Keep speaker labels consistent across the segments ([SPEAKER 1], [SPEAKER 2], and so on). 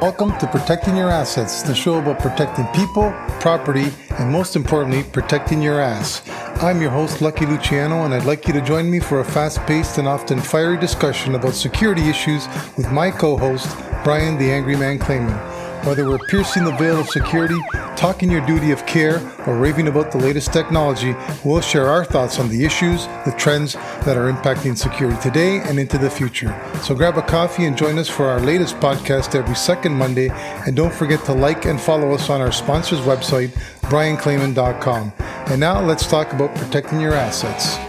[SPEAKER 1] Welcome to Protecting Your Assets, the show about protecting people, property, and most importantly, protecting your ass. I'm your host, Lucky Luciano, and I'd like you to join me for a fast paced and often fiery discussion about security issues with my co host, Brian the Angry Man Clayman. Whether we're piercing the veil of security, talking your duty of care, or raving about the latest technology, we'll share our thoughts on the issues, the trends that are impacting security today and into the future. So grab a coffee and join us for our latest podcast every second Monday. And don't forget to like and follow us on our sponsor's website, brianclayman.com. And now let's talk about protecting your assets.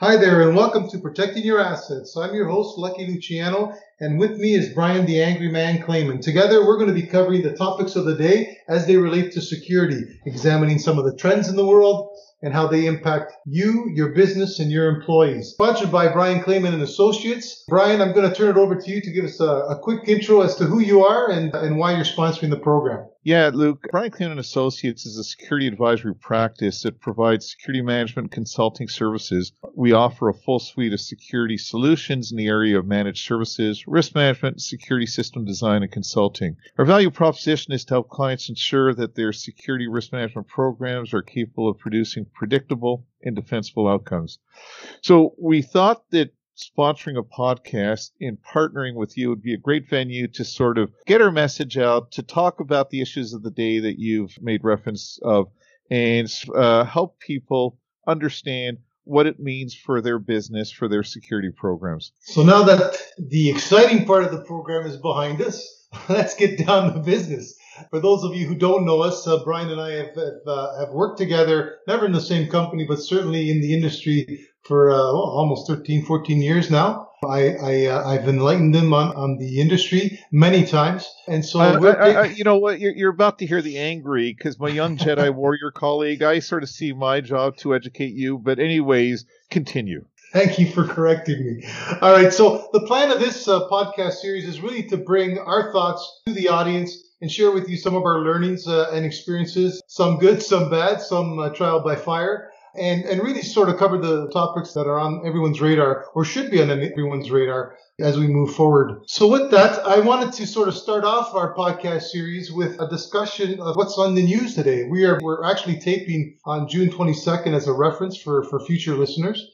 [SPEAKER 1] Hi there, and welcome to Protecting Your Assets. I'm your host, Lucky Luciano, and with me is Brian the Angry Man Clayman. Together, we're going to be covering the topics of the day as they relate to security, examining some of the trends in the world and how they impact you, your business, and your employees. Sponsored by Brian Clayman and Associates. Brian, I'm going to turn it over to you to give us a, a quick intro as to who you are and, and why you're sponsoring the program.
[SPEAKER 2] Yeah, Luke. Brian Clayman and Associates is a security advisory practice that provides security management consulting services. We offer a full suite of security solutions in the area of managed services, risk management, security system design, and consulting. Our value proposition is to help clients ensure that their security risk management programs are capable of producing predictable and defensible outcomes. So we thought that sponsoring a podcast and partnering with you would be a great venue to sort of get our message out, to talk about the issues of the day that you've made reference of, and uh, help people understand what it means for their business, for their security programs.
[SPEAKER 1] So now that the exciting part of the program is behind us, let's get down to business. For those of you who don't know us, uh, Brian and I have have, uh, have, worked together, never in the same company, but certainly in the industry for uh, well, almost 13, 14 years now. I, I uh, I've enlightened them on, on the industry many times, and so
[SPEAKER 2] I, I, you know what you're, you're about to hear the angry because my young Jedi warrior colleague. I sort of see my job to educate you, but anyways, continue.
[SPEAKER 1] Thank you for correcting me. All right, so the plan of this uh, podcast series is really to bring our thoughts to the audience and share with you some of our learnings uh, and experiences, some good, some bad, some uh, trial by fire and, and really sort of cover the topics that are on everyone's radar or should be on everyone's radar as we move forward. So with that, I wanted to sort of start off our podcast series with a discussion of what's on the news today. We are, we're actually taping on June 22nd as a reference for, for future listeners.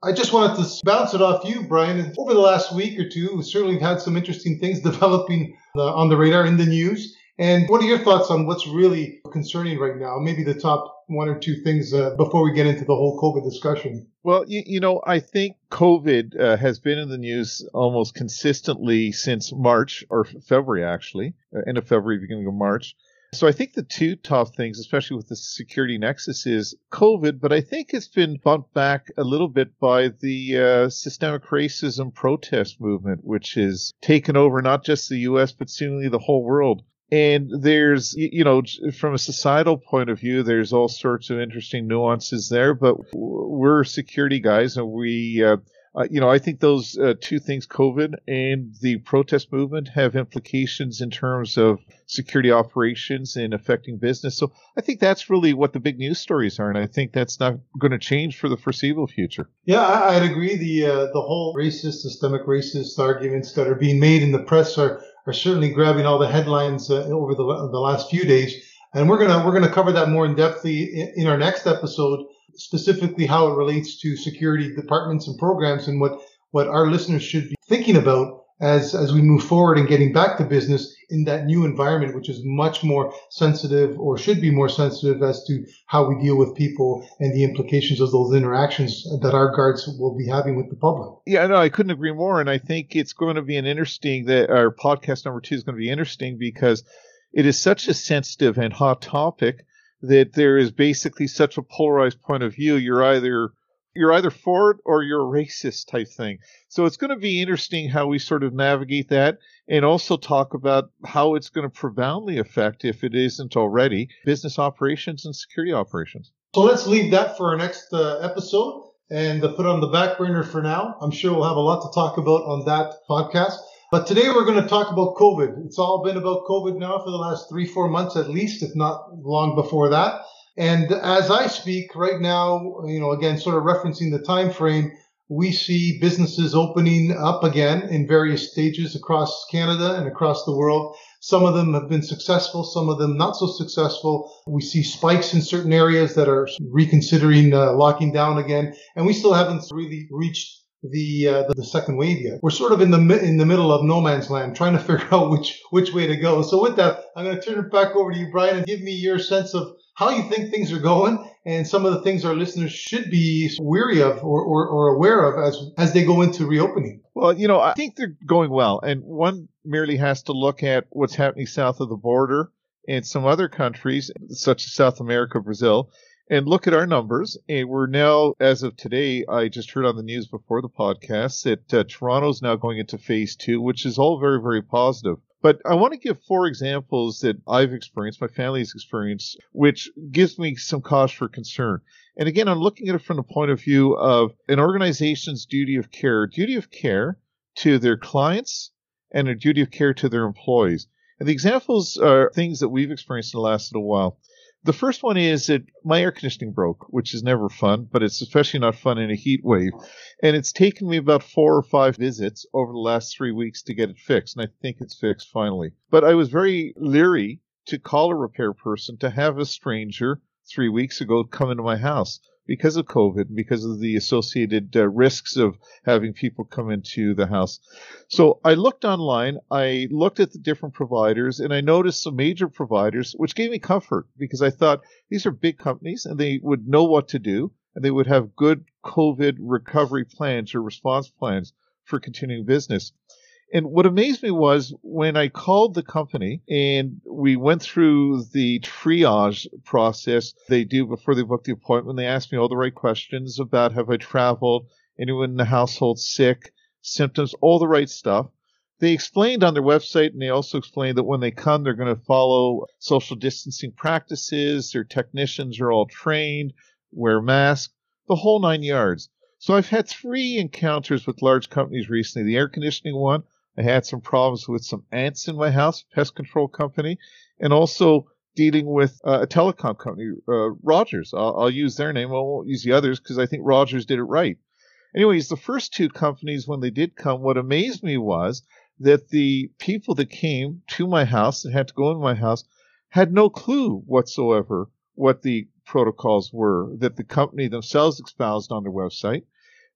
[SPEAKER 1] I just wanted to bounce it off you, Brian. Over the last week or two, we certainly have had some interesting things developing uh, on the radar in the news. And what are your thoughts on what's really concerning right now? Maybe the top one or two things uh, before we get into the whole COVID discussion.
[SPEAKER 2] Well, you, you know, I think COVID uh, has been in the news almost consistently since March or February, actually, uh, end of February, beginning of March. So I think the two top things, especially with the security nexus, is COVID, but I think it's been bumped back a little bit by the uh, systemic racism protest movement, which has taken over not just the U.S. but seemingly the whole world. And there's, you know, from a societal point of view, there's all sorts of interesting nuances there, but we're security guys and we, uh, uh, you know, I think those uh, two things, COVID and the protest movement, have implications in terms of security operations and affecting business. So I think that's really what the big news stories are, and I think that's not going to change for the foreseeable future.
[SPEAKER 1] Yeah, I, would agree. The uh, the whole racist, systemic racist arguments that are being made in the press are are certainly grabbing all the headlines uh, over the, the last few days. And we're gonna we're gonna cover that more in depthly in, in our next episode, specifically how it relates to security departments and programs and what what our listeners should be thinking about as as we move forward and getting back to business in that new environment, which is much more sensitive or should be more sensitive as to how we deal with people and the implications of those interactions that our guards will be having with the public.
[SPEAKER 2] Yeah, no, I couldn't agree more. And I think it's going to be an interesting that our podcast number two is going to be interesting because it is such a sensitive and hot topic that there is basically such a polarized point of view. You're either you're either for it or you're a racist type thing. So it's going to be interesting how we sort of navigate that and also talk about how it's going to profoundly affect, if it isn't already, business operations and security operations.
[SPEAKER 1] So let's leave that for our next uh, episode and put on the back burner for now. I'm sure we'll have a lot to talk about on that podcast. But today we're going to talk about COVID. It's all been about COVID now for the last three, four months at least, if not long before that. And as I speak right now, you know, again, sort of referencing the time frame, we see businesses opening up again in various stages across Canada and across the world. Some of them have been successful, some of them not so successful. We see spikes in certain areas that are reconsidering uh, locking down again, and we still haven't really reached the, uh, the second wave yet. We're sort of in the in the middle of no man's land, trying to figure out which which way to go. So with that, I'm going to turn it back over to you, Brian, and give me your sense of how you think things are going and some of the things our listeners should be weary of or, or, or aware of as as they go into reopening.
[SPEAKER 2] Well, you know, I think they're going well, and one merely has to look at what's happening south of the border and some other countries, such as South America, Brazil, and look at our numbers. And we're now, as of today, I just heard on the news before the podcast that uh, Toronto's now going into phase two, which is all very, very positive. But I want to give four examples that I've experienced, my family's experienced, which gives me some cause for concern. And again, I'm looking at it from the point of view of an organization's duty of care, duty of care to their clients and a duty of care to their employees. And the examples are things that we've experienced in the last little while. The first one is that my air conditioning broke, which is never fun, but it's especially not fun in a heat wave. And it's taken me about four or five visits over the last three weeks to get it fixed. And I think it's fixed finally. But I was very leery to call a repair person to have a stranger three weeks ago come into my house because of COVID, because of the associated uh, risks of having people come into the house. So I looked online, I looked at the different providers, and I noticed some major providers, which gave me comfort because I thought these are big companies and they would know what to do and they would have good COVID recovery plans or response plans for continuing business. And what amazed me was when I called the company and we went through the triage process they do before they book the appointment. They asked me all the right questions about have I traveled, anyone in the household sick, symptoms, all the right stuff. They explained on their website and they also explained that when they come, they're going to follow social distancing practices. Their technicians are all trained, wear masks, the whole nine yards. So I've had three encounters with large companies recently. The air conditioning one, I had some problems with some ants in my house, pest control company, and also dealing with uh, a telecom company, uh, Rogers. I'll, I'll, use their name. I won't use the others because I think Rogers did it right. Anyways, the first two companies, when they did come, what amazed me was that the people that came to my house and had to go in my house had no clue whatsoever what the protocols were that the company themselves espoused on their website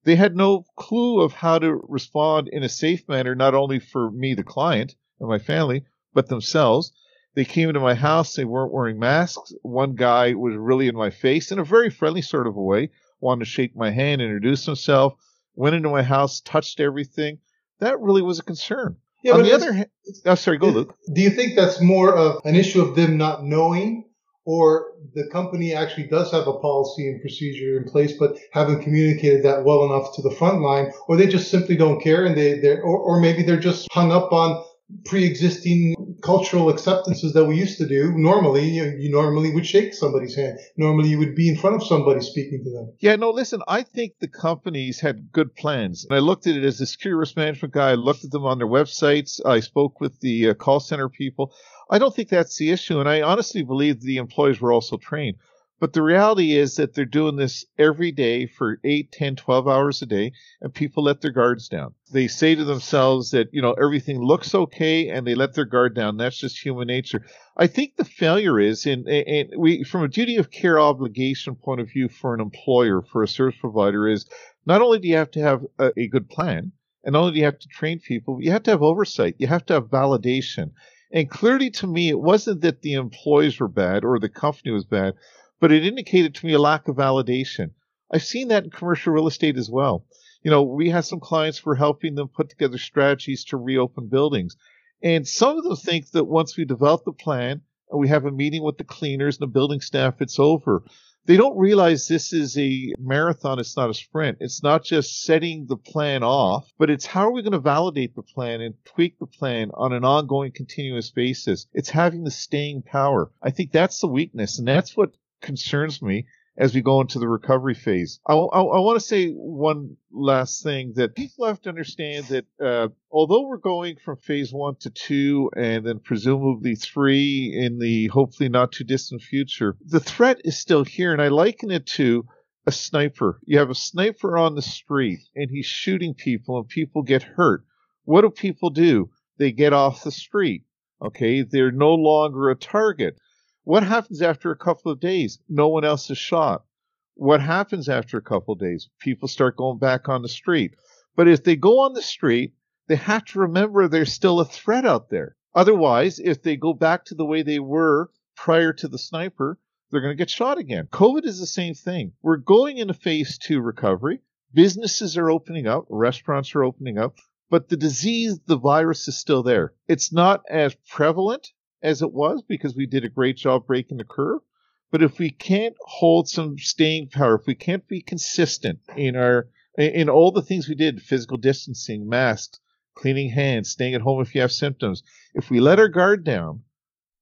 [SPEAKER 2] they had no clue of how to respond in a safe manner, not only for me, the client, and my family, but themselves. They came into my house. They weren't wearing masks. One guy was really in my face in a very friendly sort of a way, wanted to shake my hand, introduce himself, went into my house, touched everything. That really was a concern. Yeah, On the other hand, oh, sorry, go, Luke.
[SPEAKER 1] Do you think that's more of an issue of them not knowing or the company actually does have a policy and procedure in place, but haven't communicated that well enough to the front line, or they just simply don't care, and they, they or, or maybe they're just hung up on pre-existing cultural acceptances that we used to do. Normally, you, you, normally would shake somebody's hand. Normally, you would be in front of somebody speaking to them.
[SPEAKER 2] Yeah, no, listen, I think the companies had good plans. And I looked at it as security risk management guy. I looked at them on their websites. I spoke with the uh, call center people. I don't think that's the issue. And I honestly believe the employees were also trained. But the reality is that they're doing this every day for 8, 10, 12 hours a day, and people let their guards down. They say to themselves that, you know, everything looks okay, and they let their guard down. That's just human nature. I think the failure is in, in we, from a duty of care obligation point of view for an employer, for a service provider, is not only do you have to have a, a good plan, and not only do you have to train people, you have to have oversight. You have to have validation. And clearly to me, it wasn't that the employees were bad or the company was bad, but it indicated to me a lack of validation. I've seen that in commercial real estate as well. You know, we have some clients we're helping them put together strategies to reopen buildings. And some of them think that once we develop the plan and we have a meeting with the cleaners and the building staff, it's over they don't realize this is a marathon. It's not a sprint. It's not just setting the plan off, but it's how are we going to validate the plan and tweak the plan on an ongoing, continuous basis. It's having the staying power. I think that's the weakness. And that's what concerns me as we go into the recovery phase. I, I, I want to say one last thing that people have to understand that uh, although we're going from phase one to two and then presumably three in the hopefully not too distant future, the threat is still here. And I liken it to a sniper. You have a sniper on the street and he's shooting people and people get hurt. What do people do? They get off the street. Okay. They're no longer a target. What happens after a couple of days? No one else is shot. What happens after a couple of days? People start going back on the street. But if they go on the street, they have to remember there's still a threat out there. Otherwise, if they go back to the way they were prior to the sniper, they're going to get shot again. COVID is the same thing. We're going into phase two recovery. Businesses are opening up, restaurants are opening up, but the disease, the virus is still there. It's not as prevalent as it was because we did a great job breaking the curve. But if we can't hold some staying power, if we can't be consistent in our in all the things we did, physical distancing, masks, cleaning hands, staying at home if you have symptoms, if we let our guard down,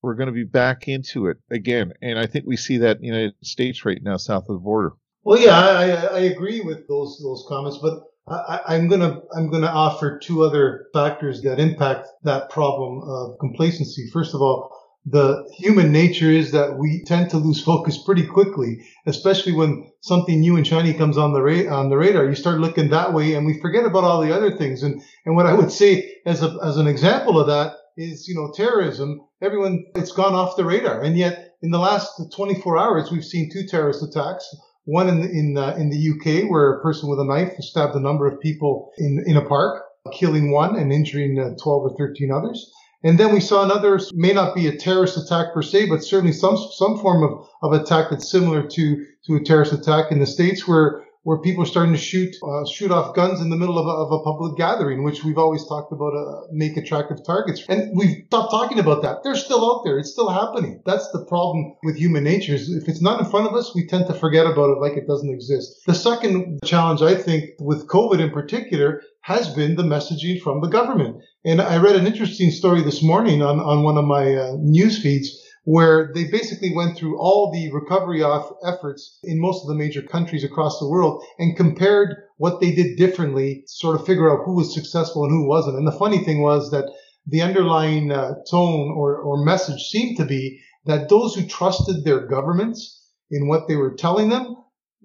[SPEAKER 2] we're going to be back into it again. And I think we see that in the United States right now, south of the border.
[SPEAKER 1] Well, yeah, I, I agree with those those comments, but I, am gonna I'm gonna offer two other factors that impact that problem of complacency. First of all, the human nature is that we tend to lose focus pretty quickly, especially when something new and shiny comes on the ra- on the radar. You start looking that way, and we forget about all the other things. And and what I would say as a, as an example of that is, you know, terrorism. Everyone, it's gone off the radar. And yet, in the last 24 hours, we've seen two terrorist attacks. One in in in the UK, where a person with a knife stabbed a number of people in in a park, killing one and injuring uh, 12 or 13 others. And then we saw another, may not be a terrorist attack per se, but certainly some some form of, of attack that's similar to to a terrorist attack in the states, where where people are starting to shoot uh, shoot off guns in the middle of a, of a public gathering, which we've always talked about uh, make attractive targets. And we've stopped talking about that. They're still out there. It's still happening. That's the problem with human nature. Is if it's not in front of us, we tend to forget about it like it doesn't exist. The second challenge, I think, with COVID in particular, has been the messaging from the government. And I read an interesting story this morning on, on one of my uh, news feeds where they basically went through all the recovery efforts in most of the major countries across the world and compared what they did differently, sort of figure out who was successful and who wasn't. And the funny thing was that the underlying uh, tone or, or message seemed to be that those who trusted their governments in what they were telling them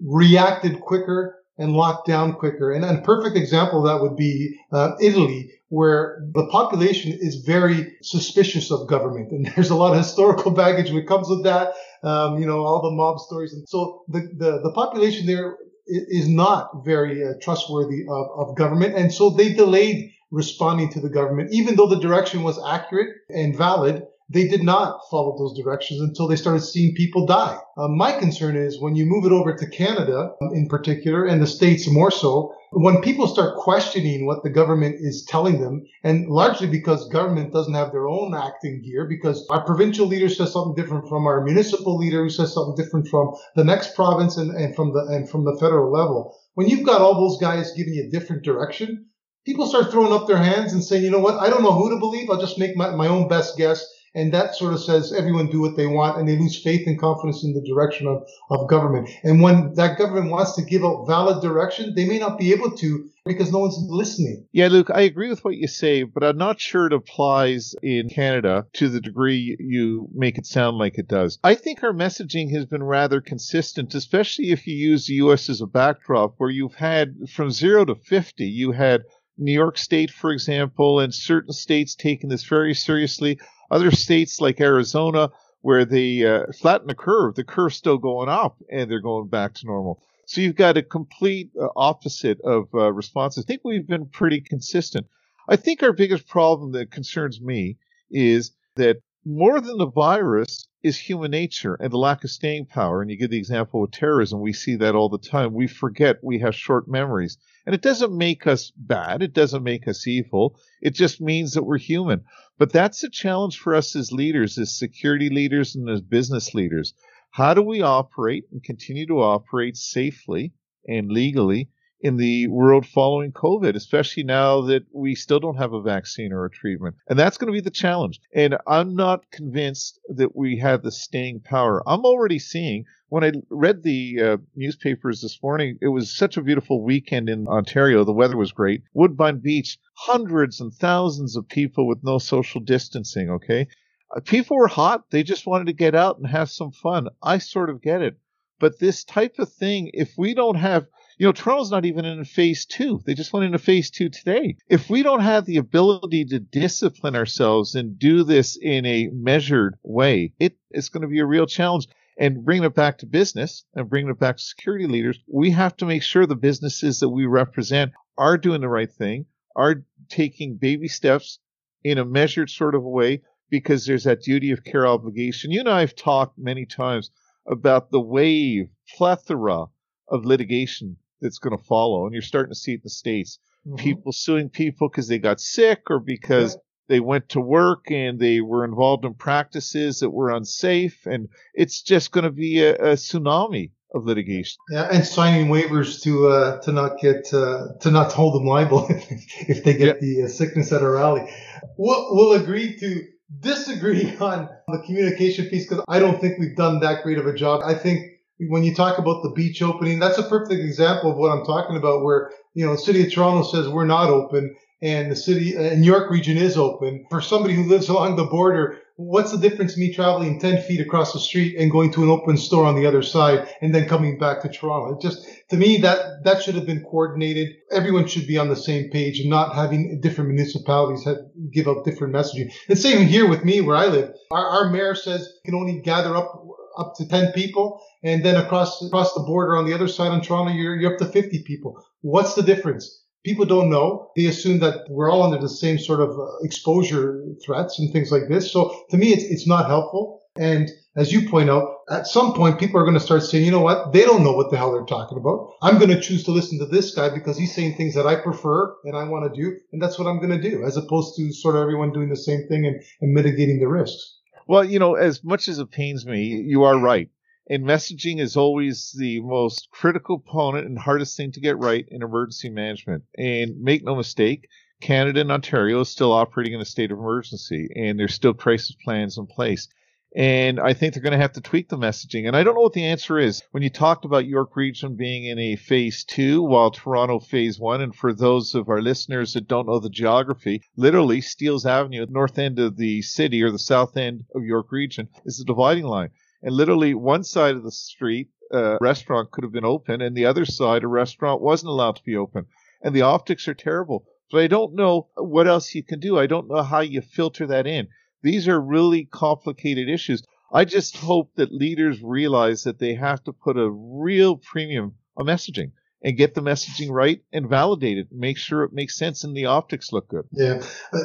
[SPEAKER 1] reacted quicker and locked down quicker. And a perfect example of that would be uh, Italy, where the population is very suspicious of government. And there's a lot of historical baggage that comes with that. Um, you know, all the mob stories. And so the, the, the population there is not very uh, trustworthy of, of government. And so they delayed responding to the government, even though the direction was accurate and valid they did not follow those directions until they started seeing people die. Uh, my concern is when you move it over to Canada um, in particular, and the states more so, when people start questioning what the government is telling them, and largely because government doesn't have their own acting gear, because our provincial leader says something different from our municipal leader, who says something different from the next province and, and from the and from the federal level. When you've got all those guys giving you a different direction, people start throwing up their hands and saying, you know what, I don't know who to believe. I'll just make my, my own best guess and that sort of says everyone do what they want and they lose faith and confidence in the direction of, of government. And when that government wants to give out valid direction, they may not be able to because no one's listening.
[SPEAKER 2] Yeah, Luke, I agree with what you say, but I'm not sure it applies in Canada to the degree you make it sound like it does. I think our messaging has been rather consistent, especially if you use the US as a backdrop, where you've had from zero to 50, you had New York State, for example, and certain states taking this very seriously. Other states like Arizona, where they uh, flatten the curve, the curve's still going up and they're going back to normal. So you've got a complete uh, opposite of uh, response. I think we've been pretty consistent. I think our biggest problem that concerns me is that more than the virus is human nature and the lack of staying power. And you give the example of terrorism. We see that all the time. We forget we have short memories. And it doesn't make us bad. It doesn't make us evil. It just means that we're human. But that's a challenge for us as leaders, as security leaders and as business leaders. How do we operate and continue to operate safely and legally in the world following COVID, especially now that we still don't have a vaccine or a treatment. And that's going to be the challenge. And I'm not convinced that we have the staying power. I'm already seeing when I read the uh, newspapers this morning, it was such a beautiful weekend in Ontario. The weather was great. Woodbine Beach, hundreds and thousands of people with no social distancing. Okay. Uh, people were hot. They just wanted to get out and have some fun. I sort of get it. But this type of thing, if we don't have you know, Toronto's not even in phase two. They just went into phase two today. If we don't have the ability to discipline ourselves and do this in a measured way, it is going to be a real challenge. And bringing it back to business and bringing it back to security leaders, we have to make sure the businesses that we represent are doing the right thing, are taking baby steps in a measured sort of way, because there's that duty of care obligation. You and I have talked many times about the wave, plethora of litigation that's going to follow. And you're starting to see it in the States. Mm-hmm. People suing people because they got sick or because yeah. they went to work and they were involved in practices that were unsafe. And it's just going to be a, a tsunami of litigation.
[SPEAKER 1] Yeah, and signing waivers to uh, to not get uh, to not hold them liable if they get the uh, sickness at a rally. We'll, we'll agree to disagree on the communication piece because I don't think we've done that great of a job. I think when you talk about the beach opening, that's a perfect example of what I'm talking about, where, you know, the city of Toronto says we're not open and the city uh, York region is open. For somebody who lives along the border, what's the difference me traveling 10 feet across the street and going to an open store on the other side and then coming back to Toronto? It just, to me, that, that should have been coordinated. Everyone should be on the same page and not having different municipalities have, give out different messaging. And same here with me where I live. Our, our mayor says you can only gather up up to 10 people. And then across, across the border on the other side in Toronto, you're, you're up to 50 people. What's the difference? People don't know. They assume that we're all under the same sort of uh, exposure threats and things like this. So to me, it's, it's not helpful. And as you point out, at some point, people are going to start saying, you know what? They don't know what the hell they're talking about. I'm going to choose to listen to this guy because he's saying things that I prefer and I want to do. And that's what I'm going to do, as opposed to sort of everyone doing the same thing and, and mitigating the risks.
[SPEAKER 2] Well, you know, as much as it pains me, you are right. And messaging is always the most critical component and hardest thing to get right in emergency management. And make no mistake, Canada and Ontario is still operating in a state of emergency, and there's still crisis plans in place. And I think they're going to have to tweak the messaging. And I don't know what the answer is. When you talked about York Region being in a phase two, while Toronto phase one, and for those of our listeners that don't know the geography, literally Steeles Avenue north end of the city or the south end of York Region is the dividing line. And literally one side of the street, a restaurant could have been open, and the other side, a restaurant wasn't allowed to be open. And the optics are terrible. So I don't know what else you can do. I don't know how you filter that in. These are really complicated issues. I just hope that leaders realize that they have to put a real premium on messaging and get the messaging right and validate it. Make sure it makes sense and the optics look good.
[SPEAKER 1] Yeah,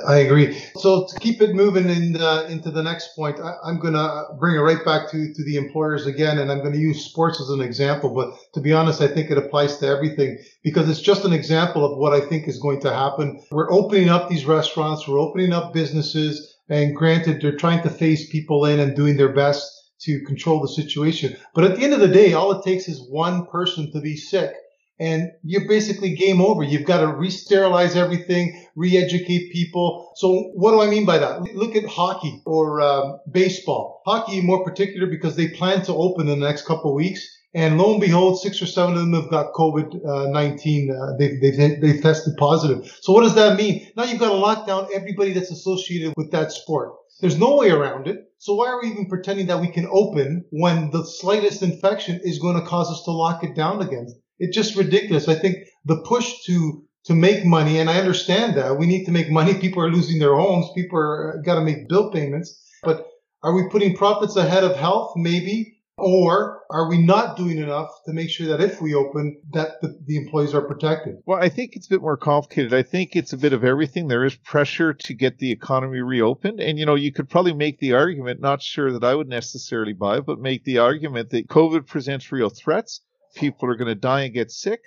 [SPEAKER 1] I agree. So to keep it moving in, uh, into the next point, I, am going to bring it right back to, to the employers again, and I'm going to use sports as an example. But to be honest, I think it applies to everything because it's just an example of what I think is going to happen. We're opening up these restaurants, we're opening up businesses and granted, they're trying to phase people in and doing their best to control the situation. But at the end of the day, all it takes is one person to be sick and you're basically game over. You've got to re-sterilize everything, re-educate people. So what do I mean by that? Look at hockey or uh, baseball. Hockey more particular because they plan to open in the next couple weeks. And lo and behold, six or seven of them have got COVID-19. Uh, they've, they've, they've tested positive. So what does that mean? Now you've got to lock down everybody that's associated with that sport. There's no way around it. So why are we even pretending that we can open when the slightest infection is going to cause us to lock it down again? It's just ridiculous. I think the push to to make money, and I understand that we need to make money. People are losing their homes. People are uh, got to make bill payments. But are we putting profits ahead of health? Maybe. Or are we not doing enough to make sure that if we open, that the, the, employees are protected?
[SPEAKER 2] Well, I think it's a bit more complicated. I think it's a bit of everything. There is pressure to get the economy reopened. And, you know, you could probably make the argument, not sure that I would necessarily buy, but make the argument that COVID presents real threats. People are going to die and get sick.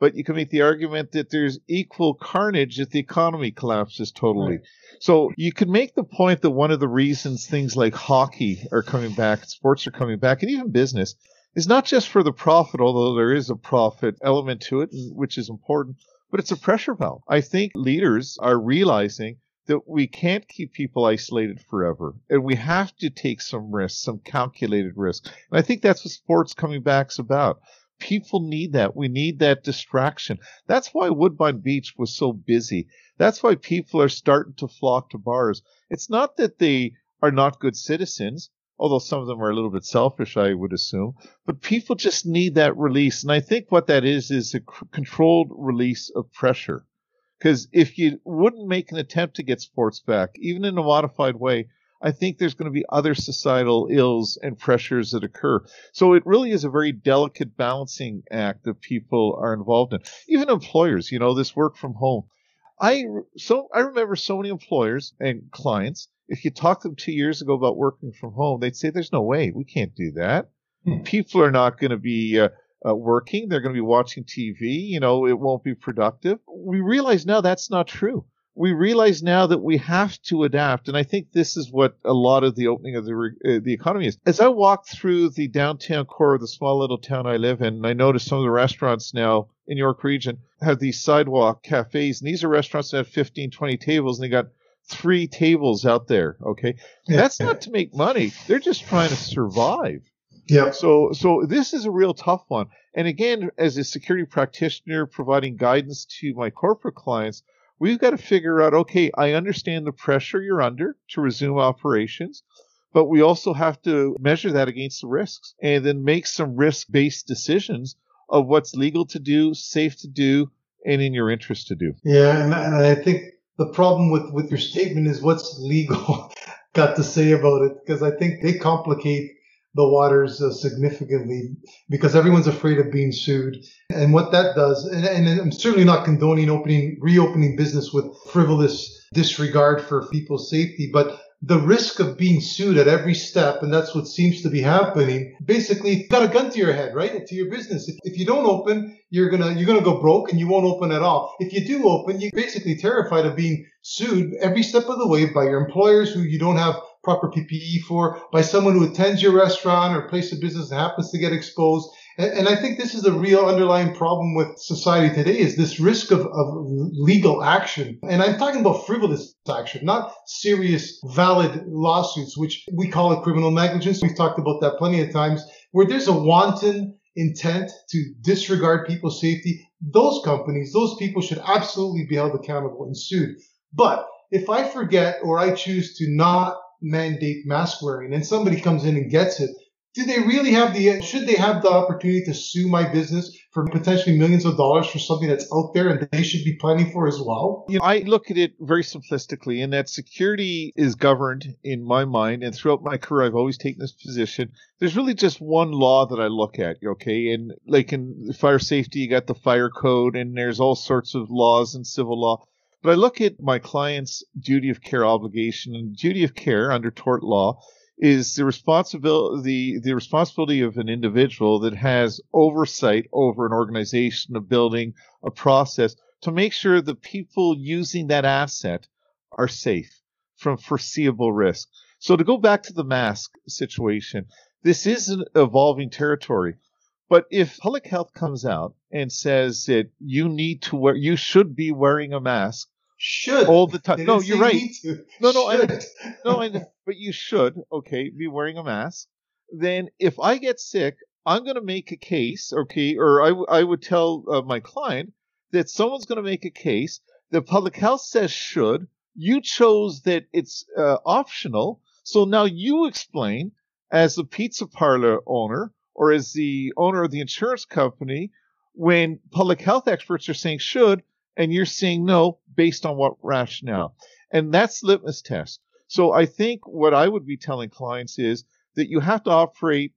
[SPEAKER 2] But you can make the argument that there's equal carnage if the economy collapses totally. Right. So you can make the point that one of the reasons things like hockey are coming back, sports are coming back, and even business is not just for the profit, although there is a profit element to it, which is important, but it's a pressure valve. I think leaders are realizing that we can't keep people isolated forever and we have to take some risks, some calculated risks. And I think that's what sports coming back is about people need that. We need that distraction. That's why Woodbine Beach was so busy. That's why people are starting to flock to bars. It's not that they are not good citizens, although some of them are a little bit selfish, I would assume. But people just need that release. And I think what that is, is a c- controlled release of pressure. Because if you wouldn't make an attempt to get sports back, even in a modified way, I think there's going to be other societal ills and pressures that occur. So it really is a very delicate balancing act that people are involved in. Even employers, you know, this work from home. I so I remember so many employers and clients. If you talk to them two years ago about working from home, they'd say, "There's no way we can't do that. Hmm. People are not going to be uh, uh, working; they're going to be watching TV. You know, it won't be productive." We realize now that's not true we realize now that we have to adapt, and I think this is what a lot of the opening of the uh, the economy is. As I walk through the downtown core of the small little town I live in, I notice some of the restaurants now in York Region have these sidewalk cafes, and these are restaurants that have 15, 20 tables, and they got three tables out there. Okay, that's not to make money; they're just trying to survive.
[SPEAKER 1] Yeah.
[SPEAKER 2] So so this is a real tough one. And again, as a security practitioner providing guidance to my corporate clients, we've got to figure out okay, I understand the pressure you're under to resume operations, but we also have to measure that against the risks and then make some risk based decisions of what's legal to do, safe to do, and in your interest to do.
[SPEAKER 1] Yeah, and, and I think the problem with, with your statement is what's legal got to say about it because I think they complicate the waters uh, significantly because everyone's afraid of being sued. And what that does, and, and I'm certainly not condoning opening, reopening business with frivolous disregard for people's safety, but the risk of being sued at every step, and that's what seems to be happening. Basically, you got a gun to your head, right? To your business. If, if you don't open, you're gonna you're gonna go broke, and you won't open at all. If you do open, you're basically terrified of being sued every step of the way by your employers who you don't have proper PPE for, by someone who attends your restaurant or place of business and happens to get exposed. And, and I think this is the real underlying problem with society today is this risk of, of legal action. And I'm talking about frivolous action, not serious, valid lawsuits, which we call it criminal negligence. We've talked about that plenty of times, where there's a wanton intent to disregard people's safety. Those companies, those people should absolutely be held accountable and sued. But if I forget or I choose to not mandate mask wearing and somebody comes in and gets it, do they really have the should they have the opportunity to sue my business for potentially millions of dollars for something that's out there and they should be planning for as well?
[SPEAKER 2] You know, i look at it very simplistically in that security is governed in my mind and throughout my career i've always taken this position. There's really just one law that i look at okay? And like in fire safety you got the fire code and there's all sorts of laws and civil law but I look at my client's duty of care obligation and duty of care under tort law is the responsibility the, the responsibility of an individual that has oversight over an organization, a building, a process to make sure the people using that asset are safe from foreseeable risk. So to go back to the mask situation, this is an evolving territory. But if public health comes out and says that you need to wear, you should be wearing a mask
[SPEAKER 1] should
[SPEAKER 2] all the time. No, you're right. No, no, I, no, I, but you should. Okay, be wearing a mask. Then, if I get sick, I'm going to make a case. Okay, or I, I would tell uh, my client that someone's going to make a case that public health says should. You chose that it's uh, optional. So now you explain as a pizza parlor owner or as the owner of the insurance company when public health experts are saying should and you're saying no based on what rationale. And that's litmus test. So I think what I would be telling clients is that you have to operate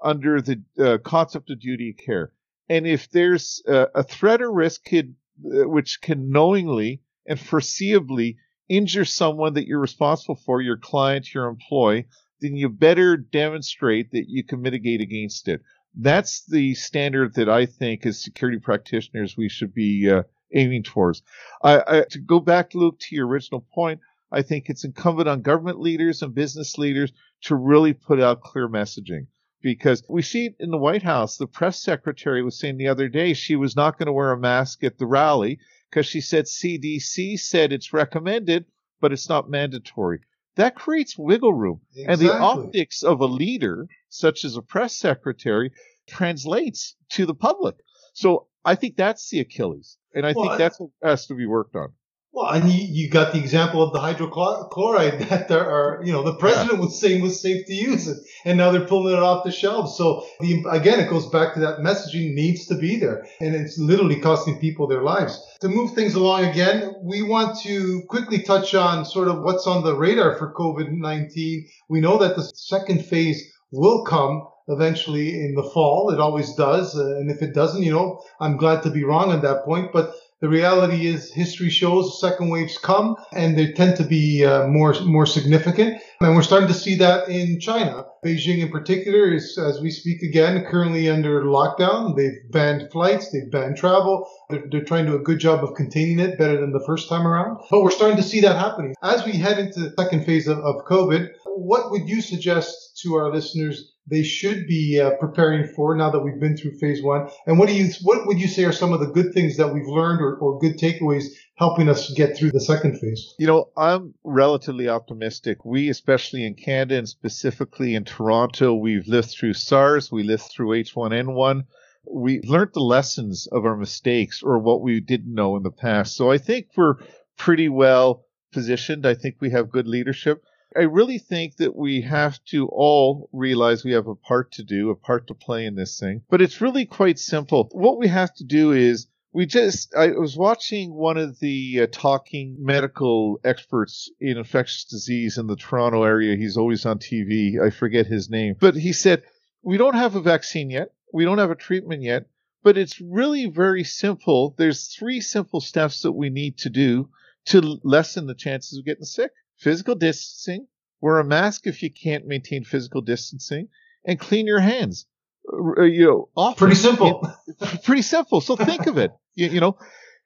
[SPEAKER 2] under the uh, concept of duty of care. And if there's a, a threat or risk could, uh, which can knowingly and foreseeably injure someone that you're responsible for, your client, your employee, then you better demonstrate that you can mitigate against it. That's the standard that I think as security practitioners we should be uh, aiming towards. I, I, to go back, Luke, to your original point, I think it's incumbent on government leaders and business leaders to really put out clear messaging. Because we see it in the White House. The press secretary was saying the other day she was not going to wear a mask at the rally because she said CDC said it's recommended, but it's not mandatory that creates wiggle room. Exactly. And the optics of a leader, such as a press secretary, translates to the public. So I think that's the Achilles. And I well, think that's what has to be worked on.
[SPEAKER 1] Well, and you, you got the example of the hydrochloride that there are, you know, the president yeah. was saying was safe to use it, and now they're pulling it off the shelves. So the, again, it goes back to that messaging needs to be there, and it's literally costing people their lives. To move things along again, we want to quickly touch on sort of what's on the radar for COVID-19. We know that the second phase will come eventually in the fall. It always does. Uh, and if it doesn't, you know, I'm glad to be wrong on that point. But the reality is history shows second waves come and they tend to be uh, more, more significant. And we're starting to see that in China. Beijing in particular is, as we speak again, currently under lockdown. They've banned flights. They've banned travel. They're, they're trying to do a good job of containing it better than the first time around. But we're starting to see that happening. As we head into the second phase of, of COVID, what would you suggest to our listeners they should be uh, preparing for now that we've been through phase one? And what do you, what would you say are some of the good things that we've learned or, or good takeaways helping us get through the second phase?
[SPEAKER 2] You know, I'm relatively optimistic. We, especially in Canada and specifically in Toronto, we've lived through SARS, we lived through H1N1. We learned the lessons of our mistakes or what we didn't know in the past. So I think we're pretty well positioned. I think we have good leadership. I really think that we have to all realize we have a part to do, a part to play in this thing. But it's really quite simple. What we have to do is we just, I was watching one of the uh, talking medical experts in infectious disease in the Toronto area. He's always on TV. I forget his name. But he said, we don't have a vaccine yet. We don't have a treatment yet. But it's really very simple. There's three simple steps that we need to do to lessen the chances of getting sick physical distancing, wear a mask if you can't maintain physical distancing, and clean your hands. Uh, you know,
[SPEAKER 1] often. Pretty simple.
[SPEAKER 2] pretty simple. So think of it. You, you, know,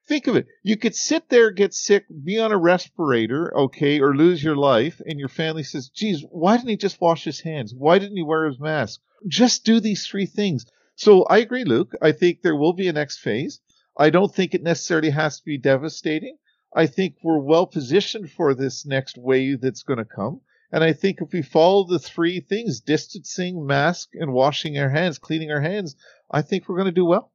[SPEAKER 2] think of it. You could sit there, get sick, be on a respirator, okay, or lose your life, and your family says, geez, why didn't he just wash his hands? Why didn't he wear his mask? Just do these three things. So I agree, Luke. I think there will be a next phase. I don't think it necessarily has to be devastating. I think we're well positioned for this next wave that's going to come. And I think if we follow the three things distancing, mask, and washing our hands, cleaning our hands I think we're going to do well.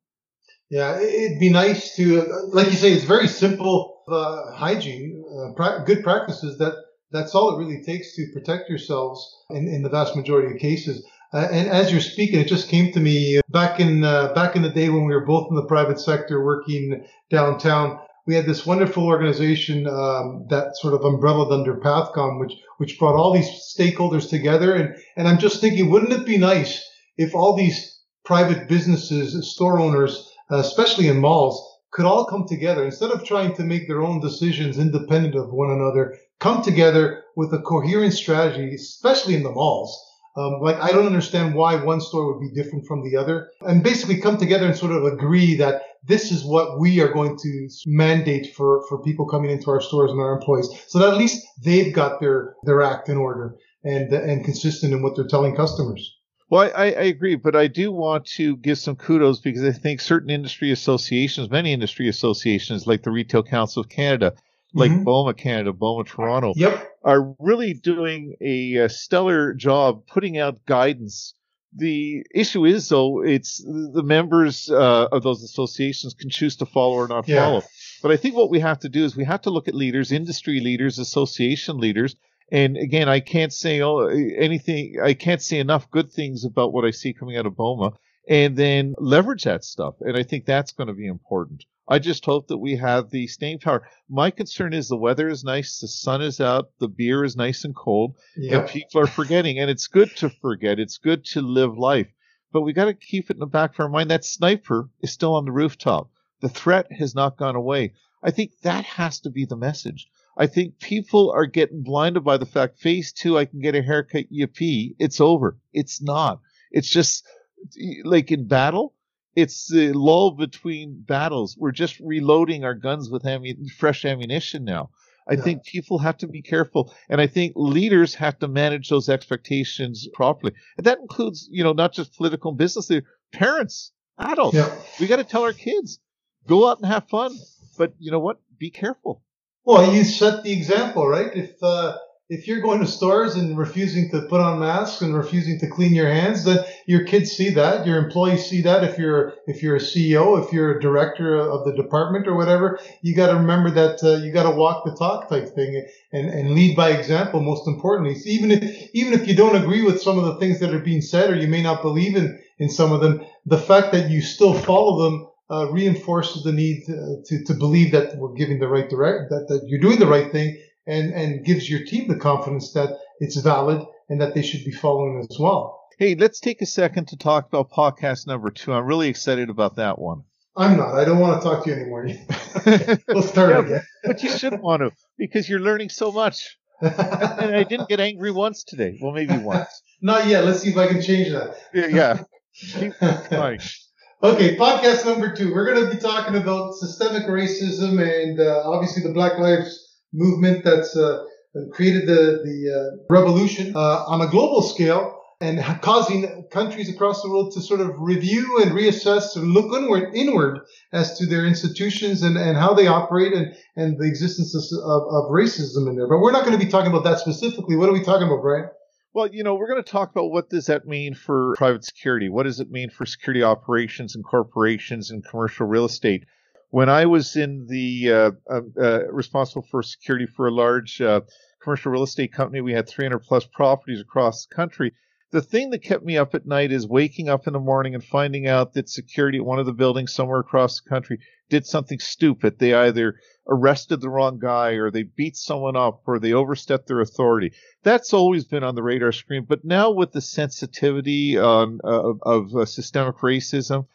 [SPEAKER 1] Yeah, it'd be nice to, like you say, it's very simple uh, hygiene, uh, pra- good practices. That that's all it really takes to protect yourselves in, in the vast majority of cases. Uh, and as you're speaking, it just came to me back in uh, back in the day when we were both in the private sector working downtown we had this wonderful organization um, that sort of umbrellaed under Pathcom, which which brought all these stakeholders together. And and I'm just thinking, wouldn't it be nice if all these private businesses, store owners, uh, especially in malls, could all come together instead of trying to make their own decisions independent of one another, come together with a coherent strategy, especially in the malls. Um, like I don't understand why one store would be different from the other, and basically come together and sort of agree that this is what we are going to mandate for, for people coming into our stores and our employees. So that at least they've got their, their act in order and, and consistent in what they're telling customers.
[SPEAKER 2] Well, I, I, agree, but I do want to give some kudos because I think certain industry associations, many industry associations like the Retail Council of Canada, like mm-hmm. BOMA Canada, BOMA Toronto,
[SPEAKER 1] yep.
[SPEAKER 2] are really doing a, a stellar job putting out guidance the issue is though it's the members uh, of those associations can choose to follow or not yeah. follow. But i think what we have to do is we have to look at leaders industry leaders association leaders. And again i can't say oh, anything i can't say enough good things about what i see coming out of boma. And then leverage that stuff. And i think that's going to be important I just hope that we have the staying power. My concern is the weather is nice, the sun is out, the beer is nice and cold, yep. and people are forgetting. And it's good to forget. It's good to live life. But we got to keep it in the back of our mind. That sniper is still on the rooftop. The threat has not gone away. I think that has to be the message. I think people are getting blinded by the fact phase two, I can get a haircut, yippee, it's over. It's not. It's just like in battle, it's the lull between battles. We're just reloading our guns with ammu- fresh ammunition now. I yeah. think people have to be careful, and I think leaders have to manage those expectations properly. And that includes, you know, not just political and business leaders, parents, adults. Yeah. We got to tell our kids, go out and have fun, but you know what? Be careful.
[SPEAKER 1] Well, you set the example, right? If uh, if you're going to stores and refusing to put on masks and refusing to clean your hands, then your kids see that, your employees see that. If you're if you're a CEO, if you're a director of the department or whatever, you got to remember that uh, you got to walk the talk type thing and, and lead by example. Most importantly, so even if even if you don't agree with some of the things that are being said, or you may not believe in in some of them, the fact that you still follow them uh, reinforces the need to, to, to believe that we're giving the right direct that, that you're doing the right thing and and gives your team the confidence that it's valid and that they should be following as well.
[SPEAKER 2] Hey, let's take a second to talk about podcast number two. I'm really excited about that one.
[SPEAKER 1] I'm not. I don't want to talk to you anymore. we'll start yeah, again.
[SPEAKER 2] but you should want to because you're learning so much. and I didn't get angry once today. Well, maybe once.
[SPEAKER 1] Not yet. Let's see if I can change that.
[SPEAKER 2] Yeah. yeah.
[SPEAKER 1] Okay, podcast number two. We're going to be talking about systemic racism and uh, obviously the Black Lives Movement that's uh, created the the uh, revolution uh, on a global scale and causing countries across the world to sort of review and reassess and look inward, inward as to their institutions and, and how they operate and, and the existence of, of racism in there. But we're not going to be talking about that specifically. What are we talking about, Brian?
[SPEAKER 2] Well, you know, we're going to talk about what does that mean for private security? What does it mean for security operations and corporations and commercial real estate? When I was in the uh, uh, uh responsible for security for a large uh, commercial real estate company, we had 300 plus properties across the country the thing that kept me up at night is waking up in the morning and finding out that security at one of the buildings somewhere across the country did something stupid. They either arrested the wrong guy or they beat someone up or they overstepped their authority. That's always been on the radar screen. But now with the sensitivity of, of uh, systemic racism,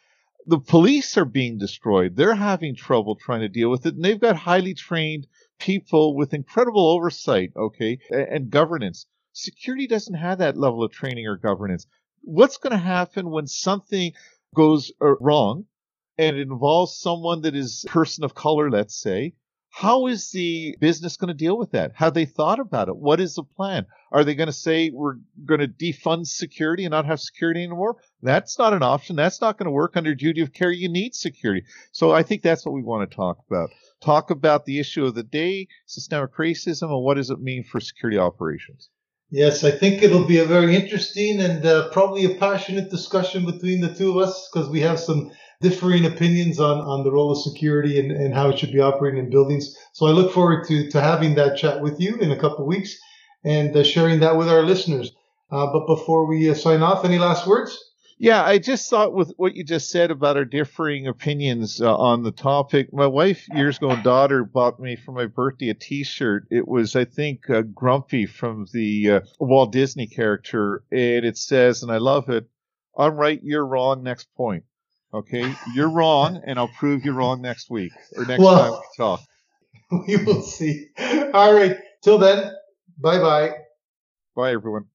[SPEAKER 2] the police are being destroyed. They're having trouble trying to deal with it. And they've got highly trained people with incredible oversight, okay, and, and governance Security doesn't have that level of training or governance. What's going to happen when something goes uh, wrong and involves someone that is person of color, let's say? How is the business going to deal with that? Have they thought about it? What is the plan? Are they going to say we're going to defund security and not have security anymore? That's not an option. That's not going to work under duty of care. You need security. So I think that's what we want to talk about. Talk about the issue of the day, systemic racism, and what does it mean for security operations.
[SPEAKER 1] Yes, I think it'll be a very interesting and uh, probably a passionate discussion between the two of us because we have some differing opinions on, on the role of security and, and how it should be operating in buildings. So I look forward to, to having that chat with you in a couple weeks and uh, sharing that with our listeners. Uh, but before we uh, sign off, any last words?
[SPEAKER 2] Yeah, I just thought with what you just said about our differing opinions uh, on the topic. My wife, years ago, and daughter bought me for my birthday a T-shirt. It was, I think, uh, Grumpy from the uh, Walt Disney character, and it says, and I love it. I'm right, you're wrong. Next point. Okay, you're wrong, and I'll prove you're wrong next week or next well, time we talk.
[SPEAKER 1] We will see. All right. Till then, bye bye.
[SPEAKER 2] Bye, everyone.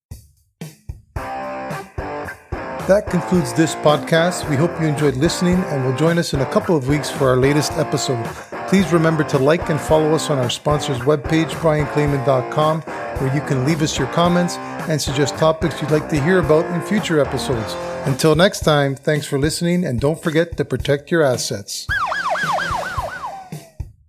[SPEAKER 1] That concludes this podcast. We hope you enjoyed listening and will join us in a couple of weeks for our latest episode. Please remember to like and follow us on our sponsor's webpage, brianclayman.com, where you can leave us your comments and suggest topics you'd like to hear about in future episodes. Until next time, thanks for listening and don't forget to protect your assets.